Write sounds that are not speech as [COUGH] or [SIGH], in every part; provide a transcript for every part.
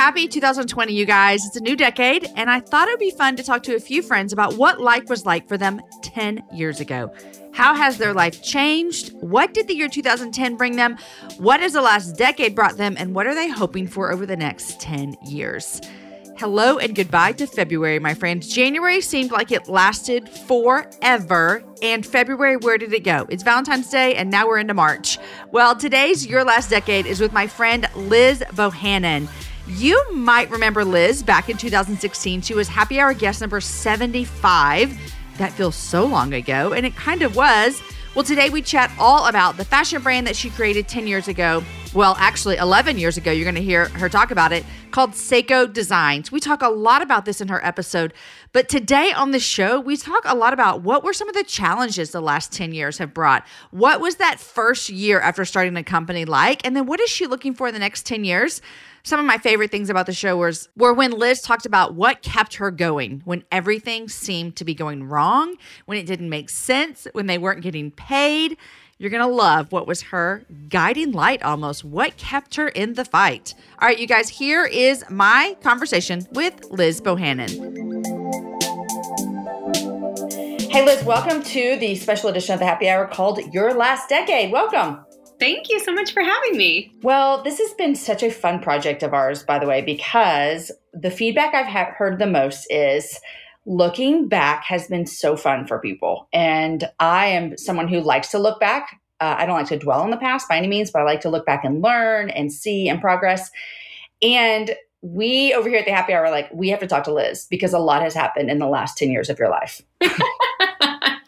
Happy 2020, you guys. It's a new decade, and I thought it would be fun to talk to a few friends about what life was like for them 10 years ago. How has their life changed? What did the year 2010 bring them? What has the last decade brought them? And what are they hoping for over the next 10 years? Hello and goodbye to February, my friends. January seemed like it lasted forever. And February, where did it go? It's Valentine's Day, and now we're into March. Well, today's Your Last Decade is with my friend Liz Bohannon. You might remember Liz back in 2016. She was happy hour guest number 75. That feels so long ago, and it kind of was. Well, today we chat all about the fashion brand that she created 10 years ago. Well, actually, 11 years ago. You're going to hear her talk about it called Sseko Designs. We talk a lot about this in her episode, but today on the show, we talk a lot about what were some of the challenges the last 10 years have brought. What was that first year after starting a company like? And then what is she looking for in the next 10 years? Some of my favorite things about the show was were when Liz talked about what kept her going when everything seemed to be going wrong, when it didn't make sense, when they weren't getting paid. You're going to love what was her guiding light almost, what kept her in the fight. All right, you guys, here is my conversation with Liz Bohannon. Hey, Liz, welcome to the special edition of the Happy Hour called Your Last Decade. Welcome. Thank you so much for having me. Well, this has been such a fun project of ours, by the way, because the feedback I've ha- heard the most is looking back has been so fun for people. And I am someone who likes to look back. Uh, I don't like to dwell on the past by any means, but I like to look back and learn and see and progress. And we over here at the happy hour, like, we have to talk to Liz because a lot has happened in the last 10 years of your life. [LAUGHS]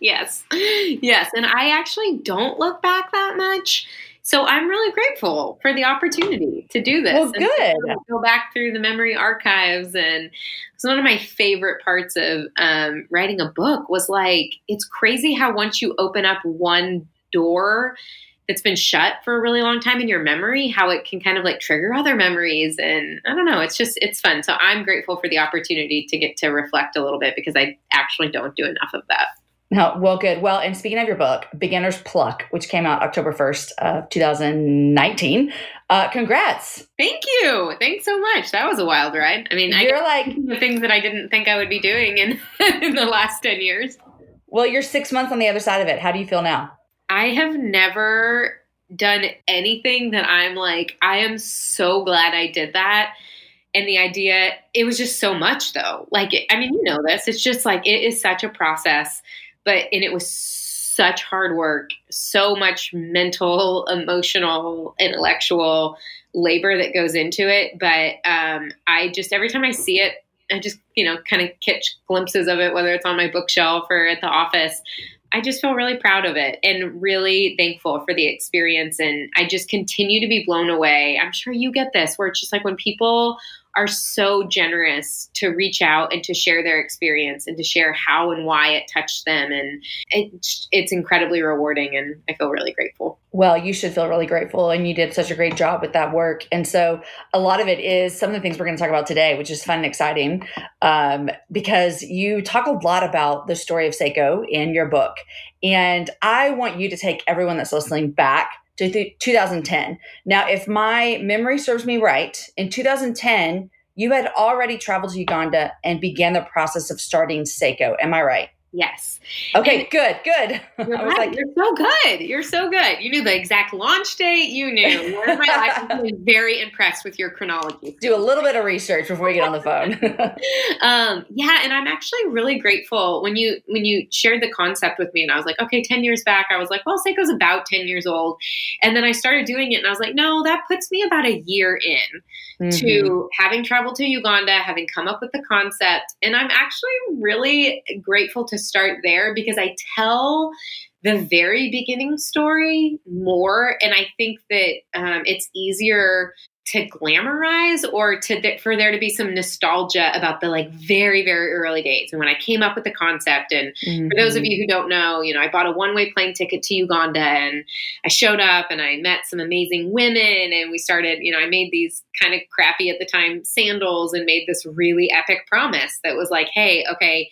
yes. Yes. And I actually don't look back that much. So I'm really grateful for the opportunity to do this. Well, good. go back through the memory archives, and it's one of my favorite parts of um, writing a book. Was like it's crazy how once you open up one door that's been shut for a really long time in your memory, how it can kind of like trigger other memories. And I don't know, it's just, it's fun. So I'm grateful for the opportunity to get to reflect a little bit because I actually don't do enough of that. No, well, good. Well, and speaking of your book, Beginner's Pluck, which came out October 1st of 2019, uh, congrats. Thank you. Thanks so much. That was a wild ride. I mean, you're I like the things that I didn't think I would be doing in, [LAUGHS] in the last 10 years. Well, you're six months on the other side of it. How do you feel now? I have never done anything that I'm like, I am so glad I did that and the idea it was just so much though like i mean you know this it's just like it is such a process but and it was such hard work, so much mental, emotional, intellectual labor that goes into it. But um, I just every time I see it, I just you know kind of catch glimpses of it, whether it's on my bookshelf or at the office. I just feel really proud of it and really thankful for the experience. And I just continue to be blown away. I'm sure you get this, where it's just like when people are so generous to reach out and to share their experience and to share how and why it touched them. And it, it's incredibly rewarding, and I feel really grateful. Well, you should feel really grateful, and you did such a great job with that work. And so, a lot of it is some of the things we're going to talk about today, which is fun and exciting, um, because you talk a lot about the story of Sseko in your book. And I want you to take everyone that's listening back to th- 2010. Now, if my memory serves me right, in 2010, you had already traveled to Uganda and began the process of starting Sseko. Am I right? Yes. Okay, and good, good. You're, [LAUGHS] I was right. like, you're so good. You're so good. You knew the exact launch date. You knew. [LAUGHS] Where's my life? I'm very impressed with your chronology. Do a little bit of research before you get on the phone. [LAUGHS] um, yeah, and I'm actually really grateful when you when you shared the concept with me, and I was like, okay, ten years back, I was like, well, Sseko's about ten years old, and then I started doing it, and I was like, no, that puts me about a year in mm-hmm. to having traveled to Uganda, having come up with the concept, and I'm actually really grateful to start there because I tell the very beginning story more. And I think that um, it's easier to glamorize or to for there to be some nostalgia about the like very very early days and when i came up with the concept and mm-hmm. for those of you who don't know you know i bought a one way plane ticket to uganda and i showed up and i met some amazing women and we started you know i made these kind of crappy at the time sandals and made this really epic promise that was like hey okay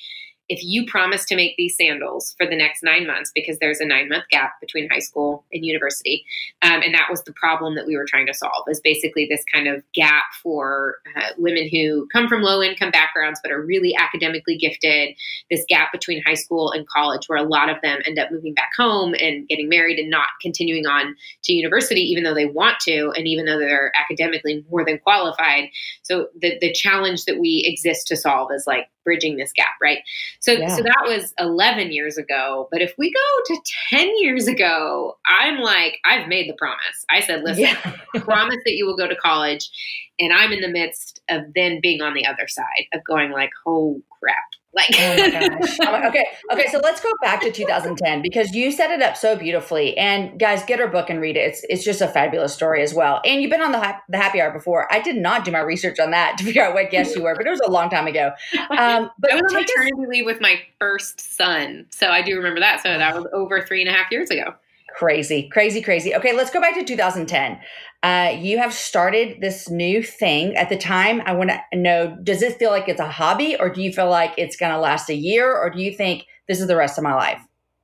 if you promise to make these sandals for the next nine months, because there's a nine month gap between high school and university, um, and that was the problem that we were trying to solve, is basically this kind of gap for uh, women who come from low income backgrounds but are really academically gifted, this gap between high school and college, where a lot of them end up moving back home and getting married and not continuing on to university, even though they want to, and even though they're academically more than qualified. So the, the challenge that we exist to solve is like bridging this gap, right? So, yeah. so that was 11 years ago. But if we go to 10 years ago, I'm like, I've made the promise. I said, listen, yeah. promise that you will go to college. And I'm in the midst of then being on the other side of going like, oh crap. Like, oh [LAUGHS] okay, okay. So let's go back to 2010 because you set it up so beautifully. And guys, get her book and read it. It's it's just a fabulous story as well. And you've been on the the happy hour before. I did not do my research on that [LAUGHS] to figure out what guest you were, but it was a long time ago. Um, [LAUGHS] but I was on maternity leave with my first son, so I do remember that. So that was over three and a half years ago. Crazy, crazy, crazy. Okay, let's go back to 2010. Uh, you have started this new thing. At the time, I want to know does it feel like it's a hobby, or do you feel like it's going to last a year, or do you think this is the rest of my life?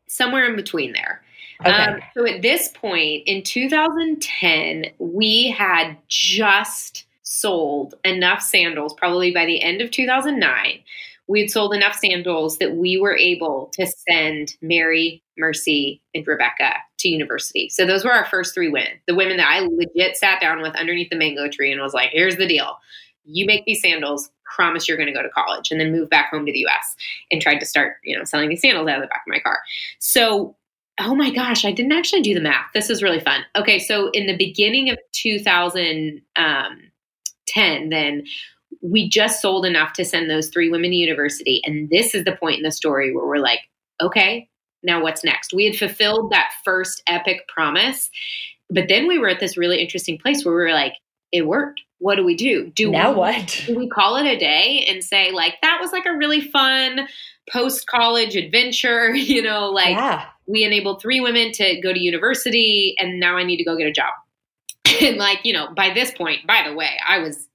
Somewhere in between there. Okay. Um, so at this point in 2010, we had just sold enough sandals, probably by the end of 2009, we had sold enough sandals that we were able to send Mary, Mercy, and Rebecca to university. So those were our first three women. The women that I legit sat down with underneath the mango tree and was like, here's the deal. You make these sandals, promise you're going to go to college and then move back home to the US and tried to start, you know, selling these sandals out of the back of my car. So oh my gosh, I didn't actually do the math. This is really fun. Okay, so in the beginning of 2010, um, then we just sold enough to send those three women to university. And this is the point in the story where we're like, okay, now what's next? We had fulfilled that first epic promise. But then we were at this really interesting place where we were like, it worked. What do we do? Do now we, what? [LAUGHS] Do we call it a day and say like that was like a really fun post college adventure? [LAUGHS] You know, like yeah. we enabled three women to go to university, and now I need to go get a job. [LAUGHS] and like you know, by this point, by the way, I was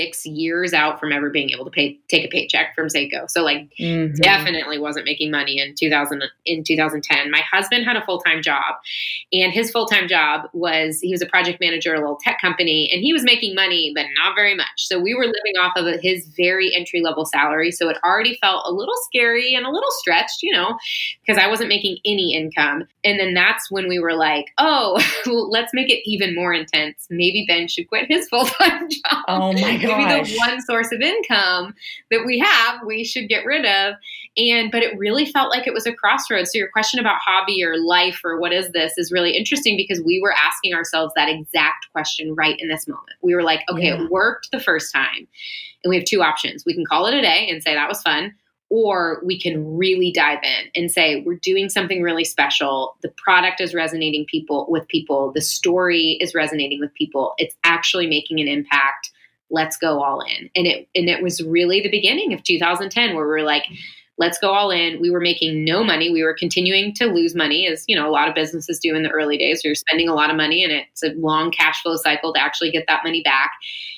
six years out from ever being able to pay take a paycheck from Sseko. So like mm-hmm. definitely wasn't making money in 2000 in 2010. My husband had a full-time job and his full-time job was he was a project manager at a little tech company and he was making money but not very much. So we were living off of his very entry level salary. So it already felt a little scary and a little stretched, you know, because I wasn't making any income. And then that's when we were like, "Oh, [LAUGHS] let's make it even more intense. Maybe Ben should quit his [LAUGHS] full-time job." Oh my [LAUGHS] maybe the one source of income that we have we should get rid of. And but it really felt like it was a crossroads. So your question about hobby or life or what is this is really interesting because we were asking ourselves that exact question right in this moment. We were like okay yeah. it worked the first time. And we have two options. We can call it a day and say that was fun or we can really dive in and say we're doing something really special. The product is resonating people with people. The story is resonating with people. It's actually making an impact let's go all in. And it and it was really the beginning of 2010 where we were like, let's go all in. We were making no money. We were continuing to lose money, as you know, a lot of businesses do in the early days. We were spending a lot of money, and it's a long cash flow cycle to actually get that money back.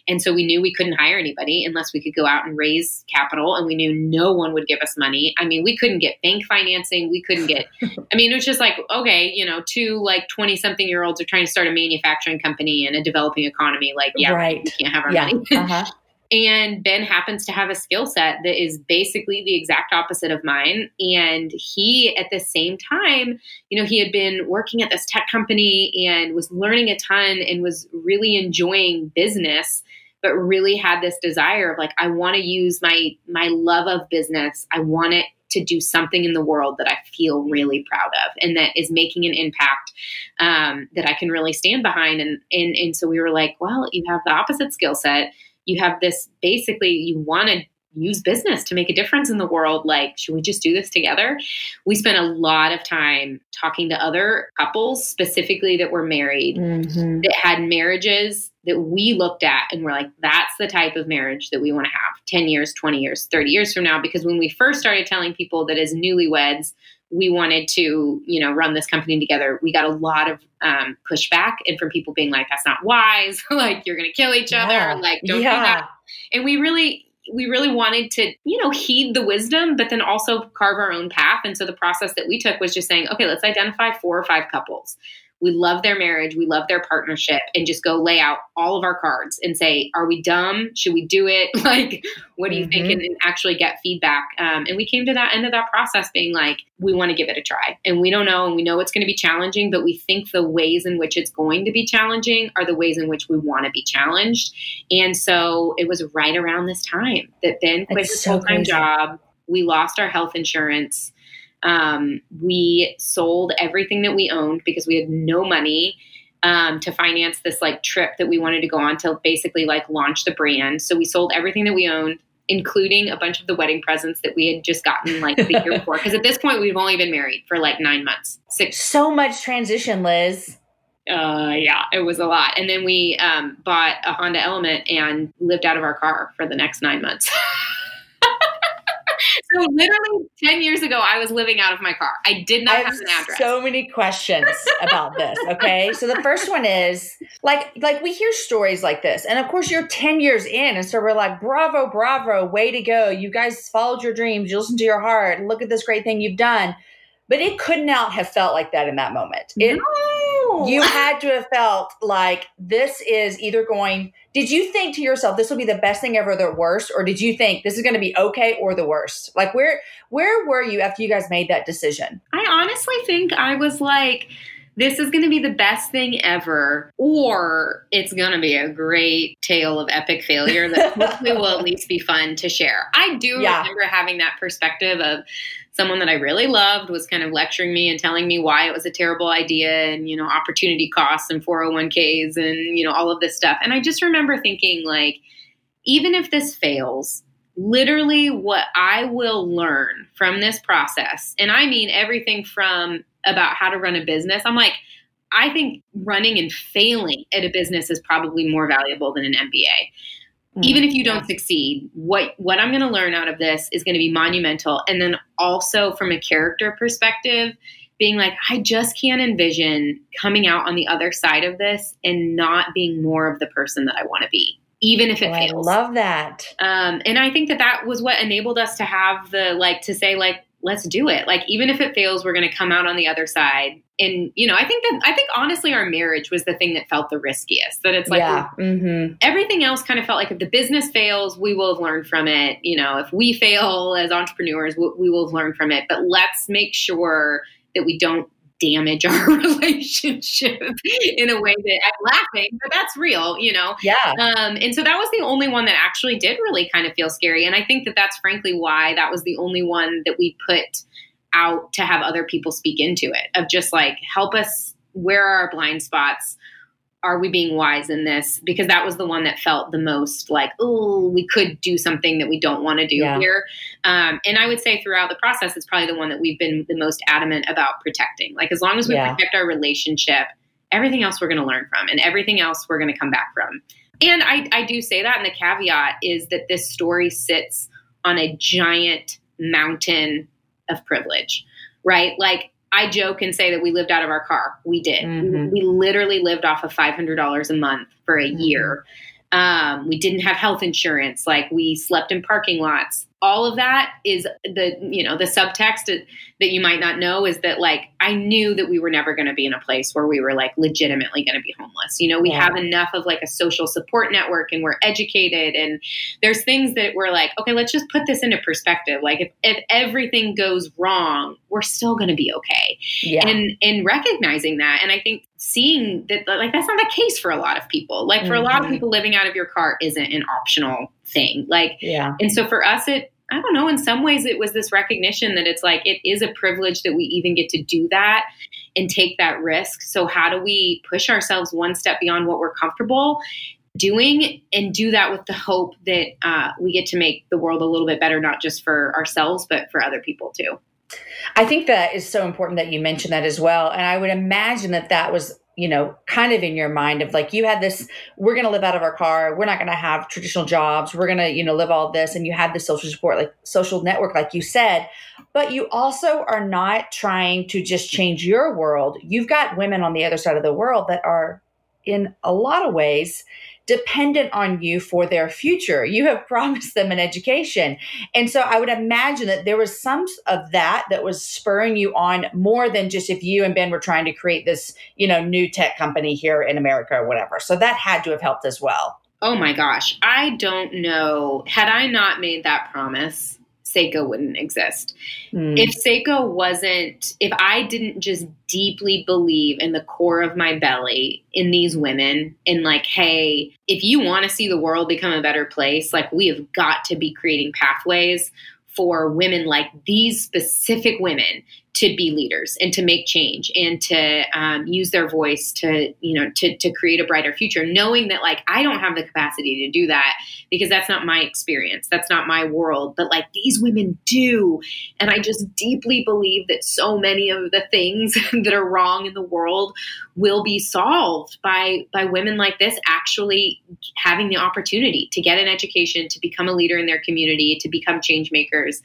And so we knew we couldn't hire anybody unless we could go out and raise capital, and we knew no one would give us money. I mean, we couldn't get bank financing. We couldn't get. [LAUGHS] I mean, it was just like okay, you know, two like twenty something year olds are trying to start a manufacturing company in a developing economy. Like, yeah, right. we can't have our yeah. money. uh-huh. [LAUGHS] And Ben happens to have a skill set that is basically the exact opposite of mine. And he, at the same time, you know, he had been working at this tech company and was learning a ton and was really enjoying business but really had this desire of like i want to use my my love of business i want it to do something in the world that I feel really proud of and that is making an impact um, that I can really stand behind. And, and, and so we were like, well, you have the opposite skill set. You have this basically, you want to use business to make a difference in the world. Like, should we just do this together? We spent a lot of time talking to other couples, specifically that were married, mm-hmm. that had marriages that we looked at and we're like, that's the type of marriage that we want to have 10 years, 20 years, 30 years from now. Because when we first started telling people that as newlyweds, we wanted to, you know, run this company together, we got a lot of um, pushback and from people being like, that's not wise. [LAUGHS] like, you're going to kill each other. Yeah. Like, don't yeah. do that. And we really, we really wanted to, you know, heed the wisdom, but then also carve our own path. And so the process that we took was just saying, okay, let's identify four or five couples we love their marriage, we love their partnership, and just go lay out all of our cards and say, are we dumb? Should we do it? [LAUGHS] like, what do you mm-hmm. think? And, and, actually get feedback. Um, and we came to that end of that process being like, we want to give it a try. And we don't know, and we know it's going to be challenging, but we think the ways in which it's going to be challenging are the ways in which we want to be challenged. And so it was right around this time that Ben quit his so full time job. We lost our health insurance um, we sold everything that we owned because we had no money um, to finance this like trip that we wanted to go on to basically like launch the brand. So we sold everything that we owned, including a bunch of the wedding presents that we had just gotten like the year before. Because at this point, we've only been married for like nine months, six. So much transition, Liz. Uh, yeah, it was a lot. And then we um, bought a Honda Element and lived out of our car for the next nine months. [LAUGHS] so literally 10 years ago i was living out of my car. I did not I have, have an address. so many questions about this okay? So the first one is like like we hear stories like this and of course you're 10 years in and so we're like bravo bravo way to go. You guys followed your dreams. You listened to your heart. Look at this great thing you've done but it could not have felt like that in that moment it, no. you had to have felt like this is either going did you think to yourself this will be the best thing ever, the worst, or did you think this is going to be okay or the worst? Like where where were you after you guys made that decision? I honestly think I was like this is going to be the best thing ever, or it's going to be a great tale of epic failure that hopefully will at [LAUGHS] least be fun to share. I do yeah. remember having that perspective of someone that I really loved was kind of lecturing me and telling me why it was a terrible idea and, you know, opportunity costs and 401ks and, you know, all of this stuff. And I just remember thinking, like, even if this fails, literally what I will learn from this process, and I mean everything from about how to run a business, I'm like, I think running and failing at a business is probably more valuable than an MBA. Mm, even if you don't succeed what what i'm going to learn out of this is going to be monumental and then also from a character perspective being like i just can't envision coming out on the other side of this and not being more of the person that i want to be even if it oh, fails i love that um, and i think that that was what enabled us to have the like to say like let's do it. Like even if it fails, we're going to come out on the other side. And you know, I think that I think honestly, our marriage was the thing that felt the riskiest. That it's like yeah. mm-hmm. everything else kind of felt like if the business fails, we will have learned from it. You know, if we fail as entrepreneurs, we, we will have learned from it. But let's make sure that we don't damage our [LAUGHS] relationship in a way that I'm laughing, but that's real, you know? Yeah. Um, and so that was the only one that actually did really kind of feel scary. And I think that that's frankly why that was the only one that we put out to have other people speak into it of just like, help us, where are our blind spots? are we being wise in this? Because that was the one that felt the most like, oh, we could do something that we don't want to do yeah. here. Um, and I would say throughout the process, it's probably the one that we've been the most adamant about protecting. Like, as long as we yeah. protect our relationship, everything else we're going to learn from, and everything else we're going to come back from. And I, I do say that, and the caveat is that this story sits on a giant mountain of privilege, right? Like, I joke and say that we lived out of our car. We did. Mm-hmm. We, we, literally lived off of $500 a month for a mm-hmm. year. Um, we didn't have health insurance. Like we slept in parking lots all of that is the you know the subtext that you might not know is that like i knew that we were never going to be in a place where we were like legitimately going to be homeless you know we yeah. have enough of like a social support network and we're educated and there's things that we're like okay let's just put this into perspective like if, if everything goes wrong we're still going to be okay yeah. and and recognizing that and i think seeing that like that's not the case for a lot of people like for mm-hmm. a lot of mm-hmm. people living out of your car isn't an optional thing like yeah and so for us it I don't know, in some ways it was this recognition that it's like it is a privilege that we even get to do that and take that risk. So, how do we push ourselves one step beyond what we're comfortable doing and do that with the hope that uh, we get to make the world a little bit better, not just for ourselves, but for other people too? I think that is so important that you mentioned that as well. And I would imagine that that was you know, kind of in your mind of like you had this, we're going to live out of our car. We're not going to have traditional jobs. We're going to, you know, live all this. And you had the social support, like social network, like you said. But you also are not trying to just change your world. You've got women on the other side of the world that are, in a lot of ways, dependent on you for their future. You have [LAUGHS] promised them an education. And so I would imagine that there was some of that that was spurring you on more than just if you and Ben were trying to create this, you know, new tech company here in America or whatever. So that had to have helped as well. Oh my gosh. I don't know. Had I not made that promise, Sseko wouldn't exist. Mm. If Sseko wasn't, if I didn't just deeply believe in the core of my belly in these women, in like, hey, if you want to see the world become a better place, like we have got to be creating pathways for women like these specific women to be leaders and to make change and to um, use their voice to you know to, to create a brighter future knowing that like i don't have the capacity to do that because that's not my experience. That's not my world. But like these women do. And i just deeply believe that so many of the things [LAUGHS] that are wrong in the world will be solved by by women like this actually having the opportunity to get an education to become a leader in their community to become change makers.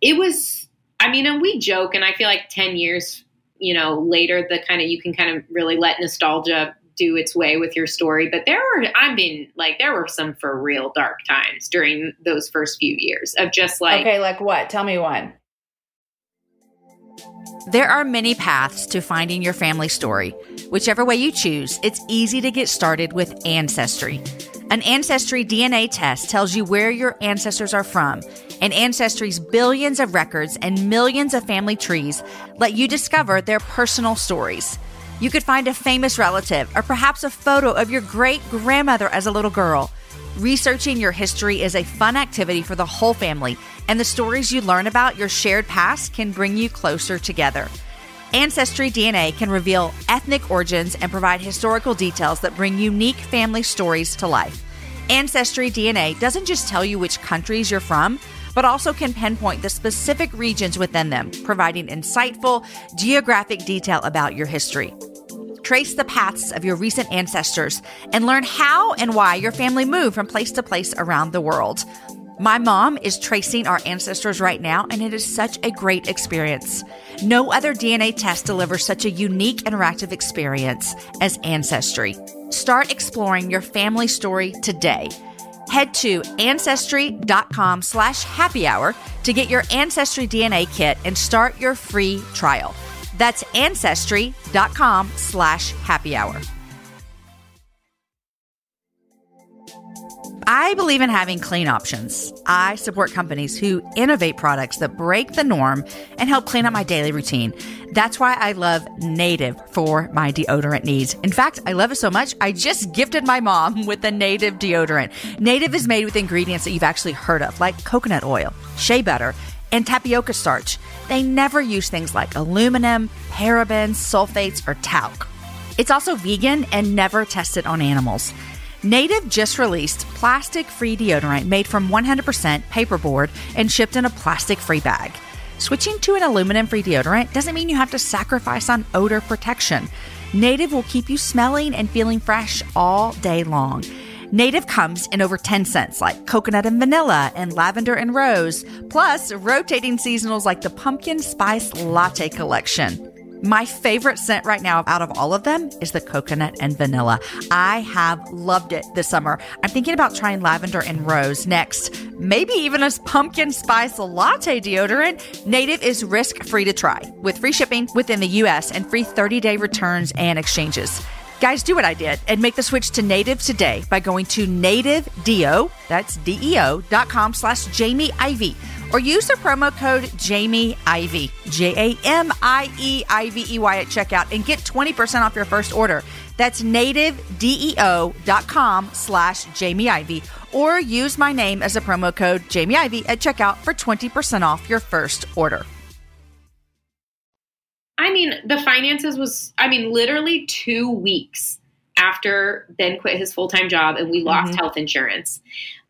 It was I mean, and we joke, and I feel like 10 years, you know, later, the kind of, you can kind of really let nostalgia do its way with your story. But there were, I mean, like, there were some for real dark times during those first few years of just like. Okay, like what? Tell me one. There are many paths to finding your family story. Whichever way you choose, it's easy to get started with Ancestry. An Ancestry DNA test tells you where your ancestors are from and Ancestry's billions of records and millions of family trees let you discover their personal stories. You could find a famous relative or perhaps a photo of your great grandmother as a little girl. Researching your history is a fun activity for the whole family, and the stories you learn about your shared past can bring you closer together. Ancestry DNA can reveal ethnic origins and provide historical details that bring unique family stories to life. Ancestry DNA doesn't just tell you which countries you're from, but also can pinpoint the specific regions within them, providing insightful geographic detail about your history. Trace the paths of your recent ancestors and learn how and why your family moved from place to place around the world. My mom is tracing our ancestors right now, and it is such a great experience. No other DNA test delivers such a unique interactive experience as Ancestry. Start exploring your family story today. Head to ancestry.com slash happy hour to get your Ancestry DNA kit and start your free trial. That's ancestry.com slash happy hour. I believe in having clean options. I support companies who innovate products that break the norm and help clean up my daily routine. That's why I love Native for my deodorant needs. In fact, I love it so much, I just gifted my mom [LAUGHS] with a Native deodorant. Native is made with ingredients that you've actually heard of, like coconut oil, shea butter, and tapioca starch. They never use things like aluminum, parabens, sulfates, or talc. It's also vegan and never tested on animals. Native just released plastic free deodorant made from 100% paperboard and shipped in a plastic free bag. Switching to an aluminum free deodorant doesn't mean you have to sacrifice on odor protection. Native will keep you smelling and feeling fresh all day long. Native comes in over 10 scents like coconut and vanilla and lavender and rose, plus rotating seasonals like the pumpkin spice latte collection. My favorite scent right now out of all of them is the coconut and vanilla. I have loved it this summer. I'm thinking about trying lavender and rose next. Maybe even a pumpkin spice latte deodorant. Native is risk free to try with free shipping within the US and free 30 day returns and exchanges. Guys, do what I did and make the switch to native today by going to nativedeo, that's D-E-O, dot com slash Jamie Ivey, or use the promo code Jamie Ivey, J-A-M-I-E-I-V-E-Y at checkout and get 20% off your first order. That's nativedeo.com slash Jamie Ivey, or use my name as a promo code Jamie Ivey at checkout for 20% off your first order. I mean, the finances was, I mean, literally two weeks after Ben quit his full time job and we lost mm-hmm. health insurance.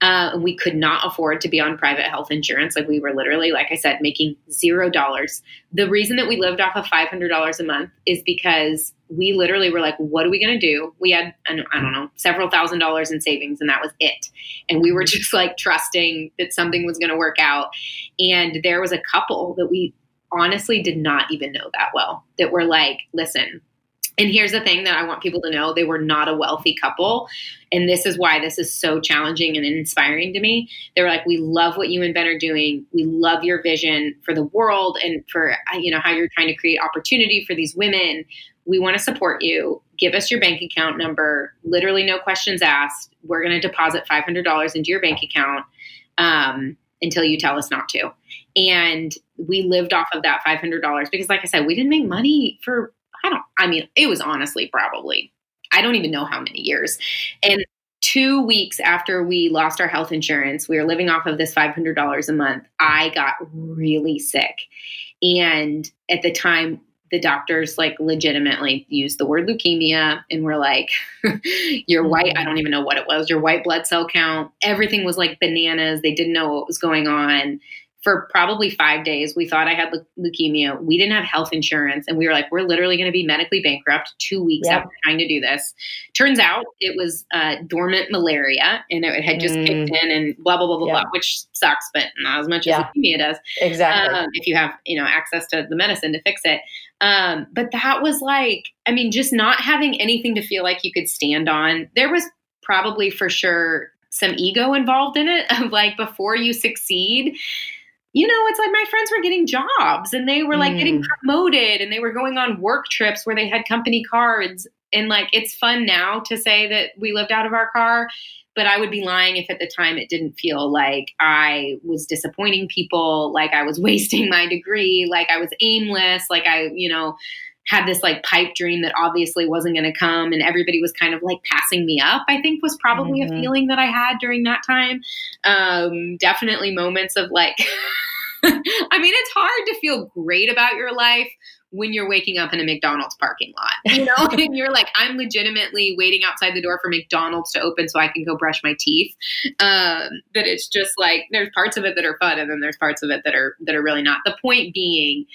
Uh, we could not afford to be on private health insurance. Like we were literally, like I said, making zero dollars. The reason that we lived off of $500 a month is because we literally were like, what are we going to do? We had, I don't know, several thousand dollars in savings and that was it. And we were mm-hmm. just like trusting that something was going to work out. And there was a couple that we honestly did not even know that well that were like, listen, and here's the thing that I want people to know they were not a wealthy couple. And this is why this is so challenging and inspiring to me. They were like, We love what you and Ben are doing. We love your vision for the world and for you know how you're trying to create opportunity for these women. We want to support you. Give us your bank account number. Literally, no questions asked. We're going to deposit $500 into your bank account. Um, until you tell us not to. And we lived off of that $500 because, like I said, we didn't make money for, I don't, I mean, it was honestly probably, I don't even know how many years. And two weeks after we lost our health insurance, we were living off of this $500 a month. I got really sick. And at the time, the doctors like legitimately used the word leukemia and were like, [LAUGHS] your white, mm-hmm. I don't even know what it was, your white blood cell count, everything was like bananas. They didn't know what was going on for probably five days. We thought I had leukemia. We didn't have health insurance. And we were like, we're literally going to be medically bankrupt two weeks yep. after trying to do this. Turns out it was uh, dormant malaria and it had just mm. kicked in and blah, blah, blah, blah, yep. blah, which sucks, but not as much yeah. as leukemia does. Exactly. Um, if you have, you know, access to the medicine to fix it. Um, but that was like, I mean, just not having anything to feel like you could stand on. There was probably for sure some ego involved in it [LAUGHS] of like before you succeed you know, it's like my friends were getting jobs and they were like mm. getting promoted and they were going on work trips where they had company cards. And like, it's fun now to say that we lived out of our car, but I would be lying if at the time it didn't feel like I was disappointing people, like I was [LAUGHS] wasting my degree, like I was aimless, like I, you know, had this like pipe dream that obviously wasn't going to come and everybody was kind of like passing me up i think was probably mm-hmm. a feeling that i had during that time um, definitely moments of like [LAUGHS] I mean, it's hard to feel great about your life when you're waking up in a McDonald's parking lot, [LAUGHS] you know, and you're like, I'm legitimately waiting outside the door for McDonald's to open so I can go brush my teeth. Um, that it's just like there's parts of it that are fun, and then there's parts of it that are that are really not. The point being,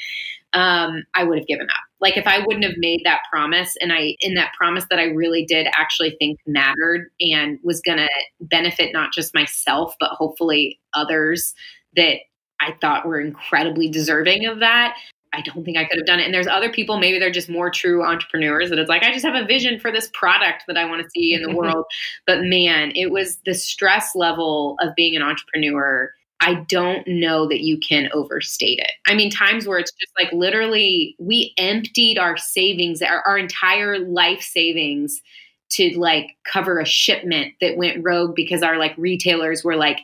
um, I would have given up. Like if I wouldn't have made that promise, and I in that promise that I really did actually think mattered and was going to benefit not just myself but hopefully others that I thought were incredibly deserving of that. I don't think I could have done it. And there's other people, maybe they're just more true entrepreneurs that it's like, I just have a vision for this product that I want to see in the [LAUGHS] world. But man, it was the stress level of being an entrepreneur. I don't know that you can overstate it. I mean, times where it's just like literally, we emptied our savings, our, our entire life savings to like cover a shipment that went rogue because our like retailers were like,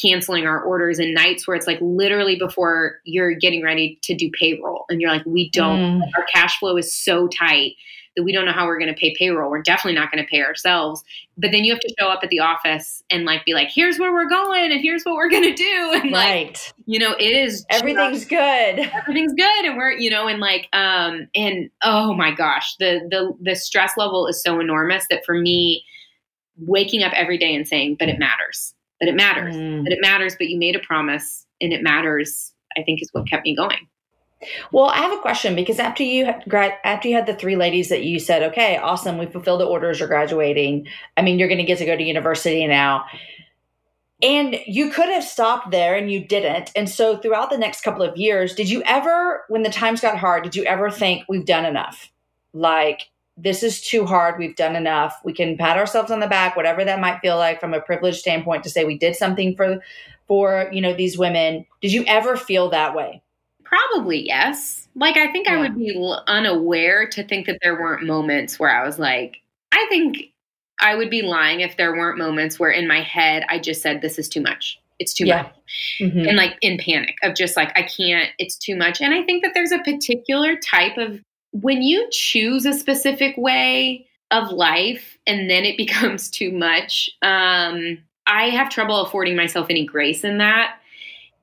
canceling our orders and nights where it's like literally before you're getting ready to do payroll and you're like we don't mm. our cash flow is so tight that we don't know how we're going to pay payroll. We're definitely not going to pay ourselves. But then you have to show up at the office and like be like here's where we're going and here's what we're going to do. [LAUGHS] And right. like you know it is everything's just, good. [LAUGHS] Everything's good and we're you know and like um and oh my gosh the the the stress level is so enormous that for me waking up every day and saying but it matters that it matters, mm. that it matters, but you made a promise and it matters, I think is what kept me going. Well, I have a question because after you after you had the three ladies that you said, okay, awesome, we fulfilled the orders, you're graduating. I mean, you're going to get to go to university now. And you could have stopped there and you didn't. And so throughout the next couple of years, did you ever, when the times got hard, did you ever think we've done enough? Like, this is too hard. We've done enough. We can pat ourselves on the back, whatever that might feel like from a privileged standpoint to say we did something for for, you know, these women. Did you ever feel that way? Probably yes. Like I think yeah. I would be unaware to think that there weren't moments where I was like I think I would be lying if there weren't moments where in my head I just said this is too much. It's too yeah. much. Mm-hmm. And like in panic of just like I can't, it's too much. And I think that there's a particular type of when you choose a specific way of life and then it [LAUGHS] becomes too much, um, I have trouble affording myself any grace in that,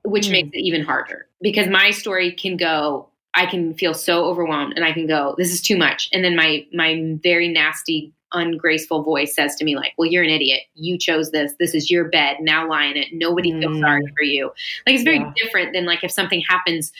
which mm. makes it even harder because my story can go. I can feel so overwhelmed and I can go, this is too much. And then my my very nasty, ungraceful voice says to me, like, well, you're an idiot. You chose this. This is your bed. Now lie in it. Nobody mm. feels sorry for you. Like it's very yeah. different than like if something happens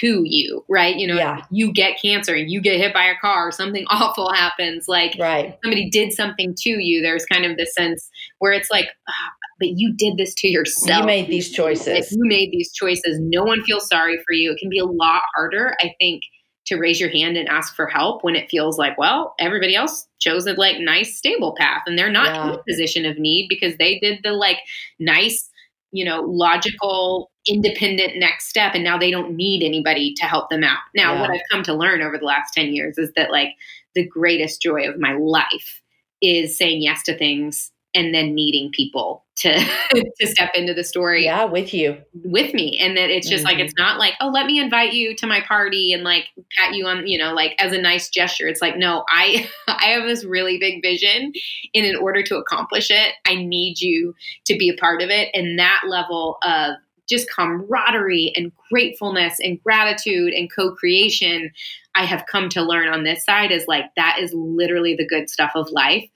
to you, right? You know, yeah. you get cancer you get hit by a car, something [LAUGHS] awful happens, like right. somebody did something to you. There's kind of this sense where it's like, oh, but you did this to yourself. You made these choices. If you made these choices. No one feels sorry for you. It can be a lot harder, I think, to raise your hand and ask for help when it feels like, well, everybody else chose a like nice, stable path and they're not yeah. in a position of need because they did the like nice, you know, logical independent next step and now they don't need anybody to help them out. Now, yeah. what I've come to learn over the last 10 years is that like the greatest joy of my life is saying yes to things and then needing people to [LAUGHS] to step into the story yeah with you with me and that it's just mm-hmm. like it's not like oh let me invite you to my party and like pat you on you know like as a nice gesture it's like no i [LAUGHS] i have this really big vision and in order to accomplish it i need you to be a part of it and that level of just camaraderie and gratefulness and gratitude and co-creation I have come to learn on this side is like that is literally the good stuff of life.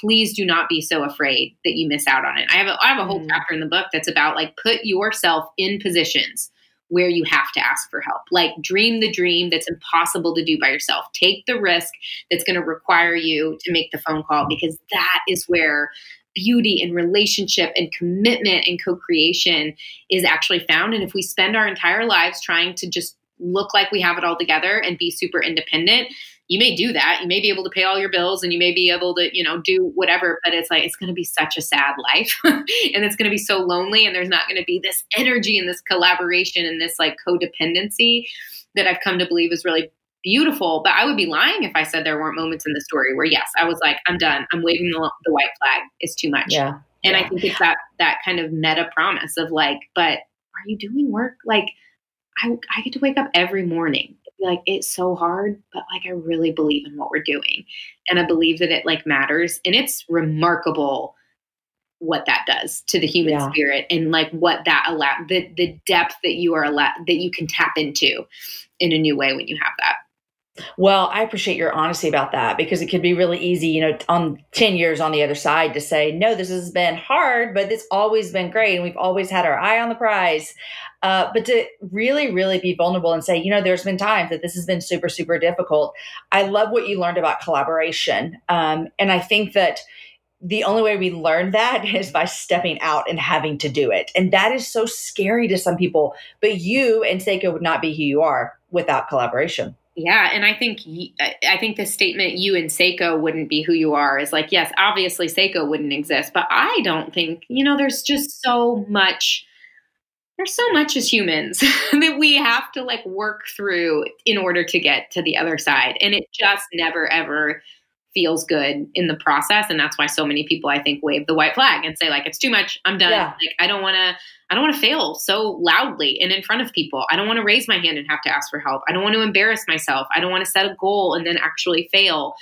Please do not be so afraid that you miss out on it. I have a, I have a whole mm. chapter in the book that's about like put yourself in positions where you have to ask for help. Like dream the dream that's impossible to do by yourself. Take the risk that's going to require you to make the phone call because that is where beauty and relationship and commitment and co-creation is actually found and if we spend our entire lives trying to just look like we have it all together and be super independent you may do that you may be able to pay all your bills and you may be able to you know do whatever but it's like it's going to be such a sad life [LAUGHS] and it's going to be so lonely and there's not going to be this energy and this collaboration and this like codependency that i've come to believe is really beautiful. But I would be lying if I said there weren't moments in the story where, yes, I was like, I'm done. I'm waving the, the white flag. It's too much. Yeah. And yeah. I think it's that that kind of meta promise of like, but are you doing work? Like, I I get to wake up every morning. Like it's so hard, but like I really believe in what we're doing, and I believe that it like matters, and it's remarkable what that does to the human yeah. spirit and like what that allow the the depth that you are allowed that you can tap into in a new way when you have that. Well, I appreciate your honesty about that because it could be really easy, you know, on 10 years on the other side to say, no, this has been hard, but it's always been great. And we've always had our eye on the prize. Uh, but to really, really be vulnerable and say, you know, there's been times that this has been super, super difficult. I love what you learned about collaboration. Um, and I think that the only way we learn that [LAUGHS] is by stepping out and having to do it. And that is so scary to some people. But you and Sseko would not be who you are without collaboration. Yeah, and I think I think the statement "you and Sseko wouldn't be who you are" is like, yes, obviously Sseko wouldn't exist, but I don't think you know. There's just so much. There's so much as humans [LAUGHS] that we have to like work through in order to get to the other side, and it just never ever feels good in the process and that's why so many people i think wave the white flag and say like it's too much. I'm done. Yeah. like i don't want to i don't want to fail so loudly and in front of people. I don't want to raise my hand and have to ask for help. I don't want to embarrass myself. I don't want to set a goal and then actually fail.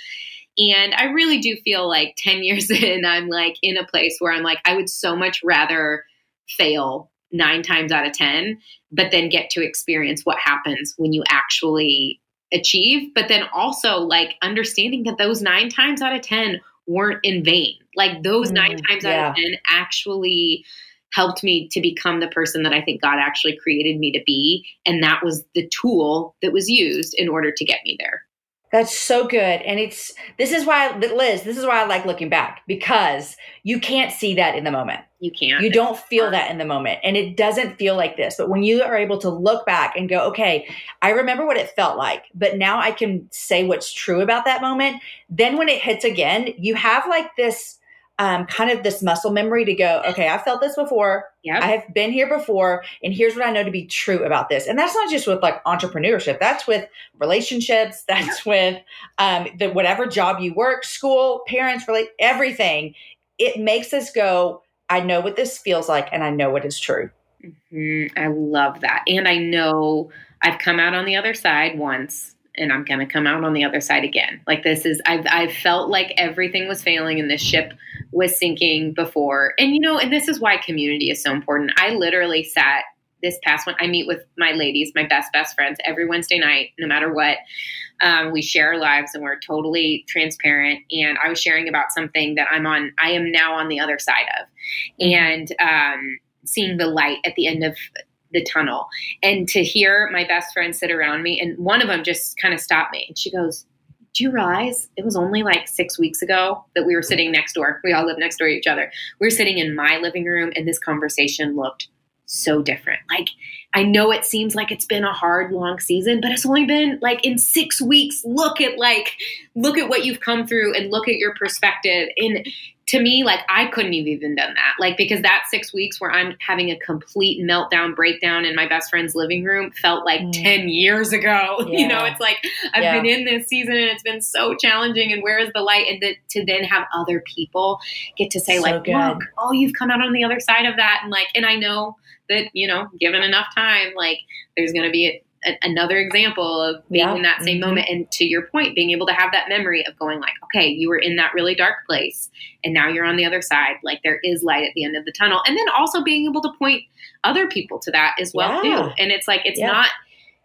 And i really do feel like 10 years [LAUGHS] in i'm like in a place where i'm like i would so much rather fail nine times out of 10 but then get to experience what happens when you actually achieve, but then also like understanding that those nine times out of 10 weren't in vain. Like those mm, nine times yeah. out of 10 actually helped me to become the person that I think God actually created me to be. And that was the tool that was used in order to get me there. That's so good. And it's this is why Liz, this is why I like looking back because you can't see that in the moment. You can't. You don't feel that in the moment. And it doesn't feel like this. But when you are able to look back and go, okay, I remember what it felt like, but now I can say what's true about that moment. Then when it hits again, you have like this um, kind of this muscle memory to go, okay, I felt this before. Yep. I have been here before, and here's what I know to be true about this. And that's not just with like entrepreneurship. That's with relationships. [LAUGHS] That's with um, the whatever job you work, school, parents, relate everything. It makes us go. I know what this feels like, and I know what is true. Mm-hmm. I love that, and I know I've come out on the other side once and I'm going to come out on the other side again. Like this is, I've, I've felt like everything was failing and this ship was sinking before. And, you know, and this is why community is so important. I literally sat this past one, I meet with my ladies, my best, best friends every Wednesday night, no matter what. Um, we share our lives and we're totally transparent. And I was sharing about something that I'm on, I am now on the other side of. Mm-hmm. And, um, seeing the light at the end of the tunnel. And to hear my best friend sit around me and one of them just kind of stopped me and she goes do you realize it was only like six weeks ago that we were sitting next door? We all live next door to each other. We were sitting in my living room and this conversation looked so different. Like i know it seems like it's been a hard long season but it's only been like in six weeks look at like look at what you've come through and look at your perspective. And to me, like I couldn't have even done that. Like because that six weeks where I'm having a complete meltdown, breakdown in my best friend's living room felt like mm. ten years ago. Yeah. [LAUGHS] You know, it's like I've yeah. been in this season and it's been so challenging. And where is the light? And the, to then have other people get to say so like, good. look, oh, you've come out on the other side of that, and like, and I know that you know, given enough time, like there's going to be a, a, another example of being yeah. in that same mm-hmm. moment. And to your point, being able to have that memory of going like, okay, you were in that really dark place and now you're on the other side. Like there is light at the end of the tunnel. And then also being able to point other people to that as well yeah. too. And it's like, it's yeah. not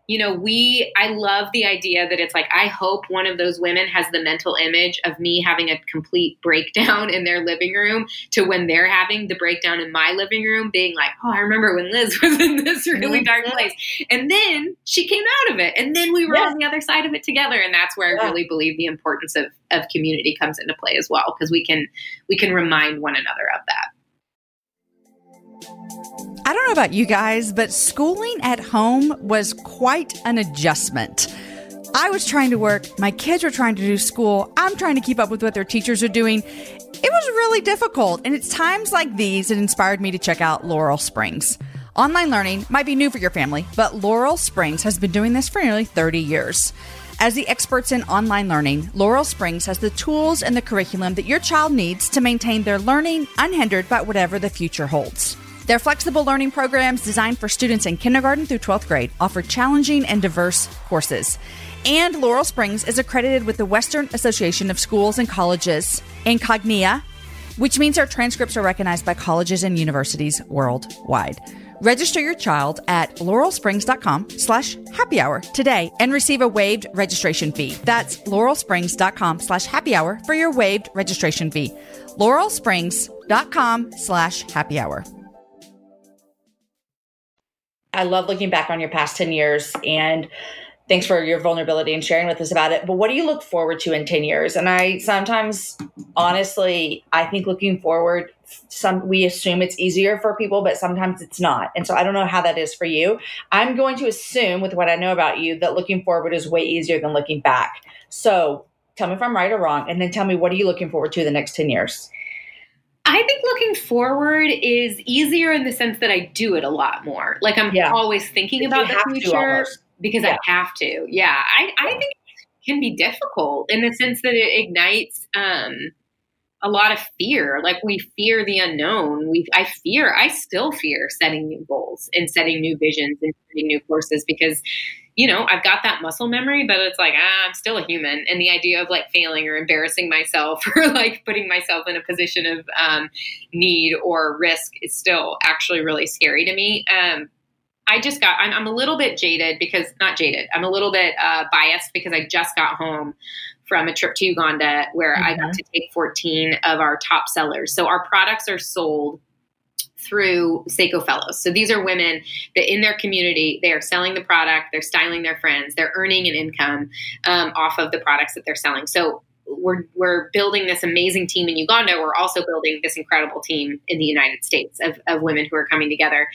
you know, we, I love the idea that it's like, I hope one of those women has the mental image of me having a complete breakdown [LAUGHS] in their living room to when they're having the breakdown in my living room, being like, oh, I remember when Liz [LAUGHS] was in this really dark mm-hmm. place. And then she came out of it. And then we were on the other side of it together. And that's where yeah. I really believe the importance of, of community comes into play as well, because we can, we can remind one another of that. I don't know about you guys, but schooling at home was quite an adjustment. I was trying to work, my kids were trying to do school, I'm trying to keep up with what their teachers are doing. It was really difficult, and it's times like these that inspired me to check out Laurel Springs. Online learning might be new for your family, but Laurel Springs has been doing this for nearly 30 years. As the experts in online learning, Laurel Springs has the tools and the curriculum that your child needs to maintain their learning unhindered by whatever the future holds. Their flexible learning programs designed for students in kindergarten through 12th grade offer challenging and diverse courses. And Laurel Springs is accredited with the Western Association of Schools and Colleges, Incognia, which means their transcripts are recognized by colleges and universities worldwide. Register your child at laurelsprings.com slash happy hour today and receive a waived registration fee. That's laurelsprings.com slash happy hour for your waived registration fee. laurelsprings.com slash happy hour. I love looking back on your past 10 years and thanks for your vulnerability and sharing with us about it. But what do you look forward to in 10 years? And I sometimes, honestly, I think looking forward, some we assume it's easier for people, but sometimes it's not. And so I don't know how that is for you. I'm going to assume with what I know about you that looking forward is way easier than looking back. So tell me if I'm right or wrong. And then tell me what are you looking forward to the next 10 years? I think looking forward is easier in the sense that I do it a lot more. Like I'm yeah. always thinking if about the future because yeah. I have to. Yeah, I, I think it can be difficult in the sense that it ignites um, a lot of fear. Like we fear the unknown. We I fear. I still fear setting new goals and setting new visions and setting new courses because you know, I've got that muscle memory, but it's like, ah, I'm still a human. And the idea of like failing or embarrassing myself [LAUGHS] or like putting myself in a position of um, need or risk is still actually really scary to me. Um, I just got, I'm, I'm, a little bit jaded because, not jaded, I'm a little bit uh, biased because I just got home from a trip to Uganda where mm-hmm. I got mm-hmm. to take 14 of our top sellers. So our products are sold through Sseko Fellows. So these are women that in their community, they are selling the product, they're styling their friends, they're earning an income um, off of the products that they're selling. So we're, we're building this amazing team in Uganda. We're also building this incredible team in the United States of, of women who are coming together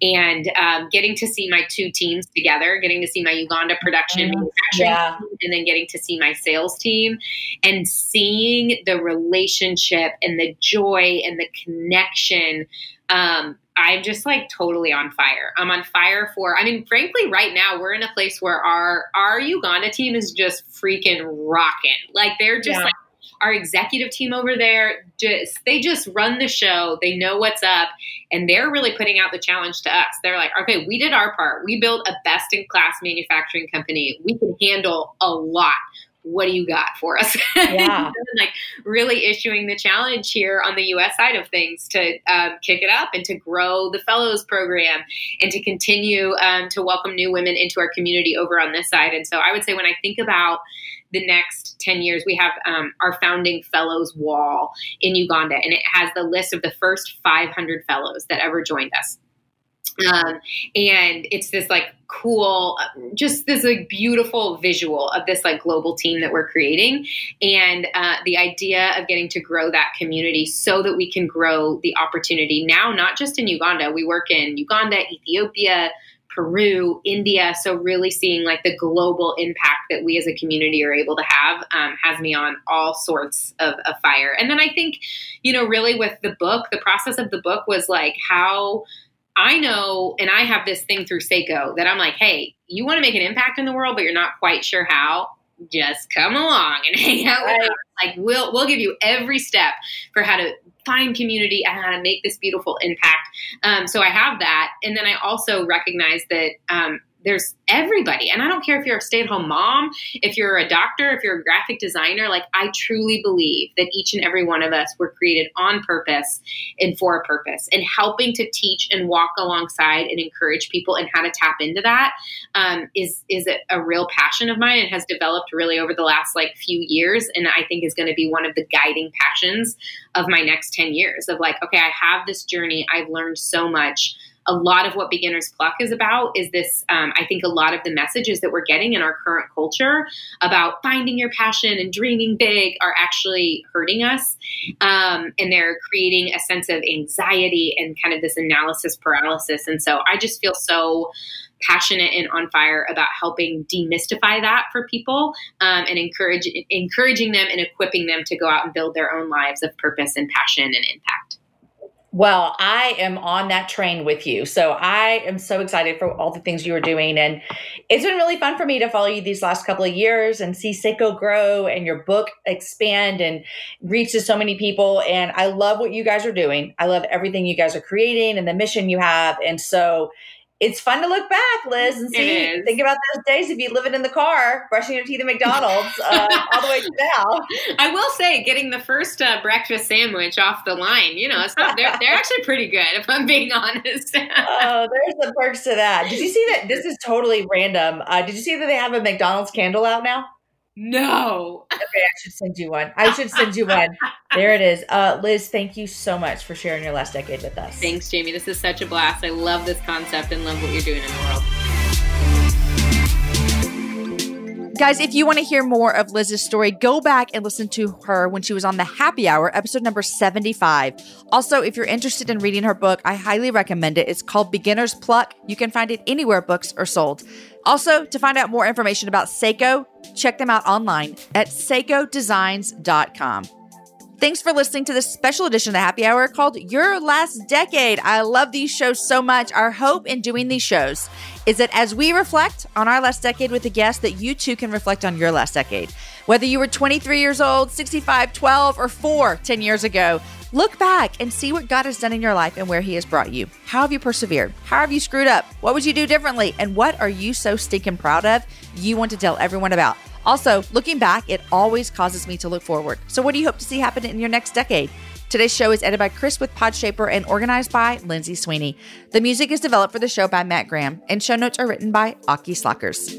and um, getting to see my two teams together, getting to see my Uganda production mm, manufacturing yeah. team, and then getting to see my sales team and seeing the relationship and the joy and the connection um, I'm just like totally on fire. I'm on fire for I mean frankly right now we're in a place where our our Uganda team is just freaking rocking. Like they're just yeah. like our executive team over there just they just run the show. They know what's up and they're really putting out the challenge to us. They're like, "Okay, we did our part. We built a best in class manufacturing company. We can handle a lot." What do you got for us? [LAUGHS] Yeah. like really issuing the challenge here on the US side of things to um, kick it up and to grow the fellows program and to continue um, to welcome new women into our community over on this side. And so I would say when I think about the next 10 years, we have um, our founding fellows wall in Uganda, and it has the list of the first 500 fellows that ever joined us. Um, and it's this like cool, just this like beautiful visual of this like global team that we're creating, and uh, the idea of getting to grow that community so that we can grow the opportunity now, not just in Uganda. We work in Uganda, Ethiopia, Peru, India. So really seeing like the global impact that we as a community are able to have um, has me on all sorts of, of fire. And then I think, you know, really with the book, the process of the book was like how I know, and I have this thing through Sseko that I'm like, hey, you want to make an impact in the world, but you're not quite sure how. Just come along and [LAUGHS] hang out right. with us. Like we'll we'll give you every step for how to find community and how to make this beautiful impact. Um, so I have that, and then I also recognize that um, there's everybody. And I don't care if you're a stay at home mom, if you're a doctor, if you're a graphic designer, like I truly believe that each and every one of us were created on purpose and for a purpose. And helping to teach and walk alongside and encourage people and how to tap into that um, is is a, a real passion of mine and has developed really over the last like few years. And I think is going to be one of the guiding passions of my next 10 years of like, okay, I have this journey. I've learned so much a lot of what beginner's pluck is about is this um, i think a lot of the messages that we're getting in our current culture about finding your passion and dreaming big are actually hurting us. Um, and they're creating a sense of anxiety and kind of this analysis paralysis. And so i just feel so passionate and on fire about helping demystify that for people um, and encourage encouraging them and equipping them to go out and build their own lives of purpose and passion and impact well, I am on that train with you. So I am so excited for all the things you are doing. And it's been really fun for me to follow you these last couple of years and see Sseko grow and your book expand and reach to so many people. And I love what you guys are doing. I love everything you guys are creating and the mission you have. And so it's fun to look back, Liz, and see. Think about those days of you living in the car, brushing your teeth at McDonald's, uh, all the way to now. [LAUGHS] I will say, getting the first uh, breakfast sandwich off the line, you know, not, they're, they're actually pretty good, if I'm being [LAUGHS] honest. oh, there's the perks to that. Did you see that? This is totally random. Uh, did you see that they have a McDonald's candle out now? No. okay, I should send you one. I should send you one. There it is. Uh, Liz, thank you so much for sharing your last decade with us. Thanks, Jamie. This is such a blast. I love this concept and love what you're doing in the world. Guys, if you want to hear more of Liz's story, go back and listen to her when she was on the happy hour, episode number 75. Also, if you're interested in reading her book, I highly recommend it. It's called Beginner's Pluck. You can find it anywhere books are sold. Also, to find out more information about Sseko, check them out online at ssekodesigns.com. Thanks for listening to this special edition of the Happy Hour called Your Last Decade. I love these shows so much. Our hope in doing these shows is that as we reflect on our last decade with a guest, that you too can reflect on your last decade. Whether you were 23 years old, 65, 12, or 4 10 years ago, look back and see what God has done in your life and where He has brought you. How have you persevered? How have you screwed up? What would you do differently? And what are you so stinking proud of you want to tell everyone about? Also, looking back, it always causes me to look forward. So, what do you hope to see happen in your next decade? Today's show is edited by Chris with Podshaper and organized by Lindsay Sweeney. The music is developed for the show by Matt Graham, and show notes are written by Aki Slockers.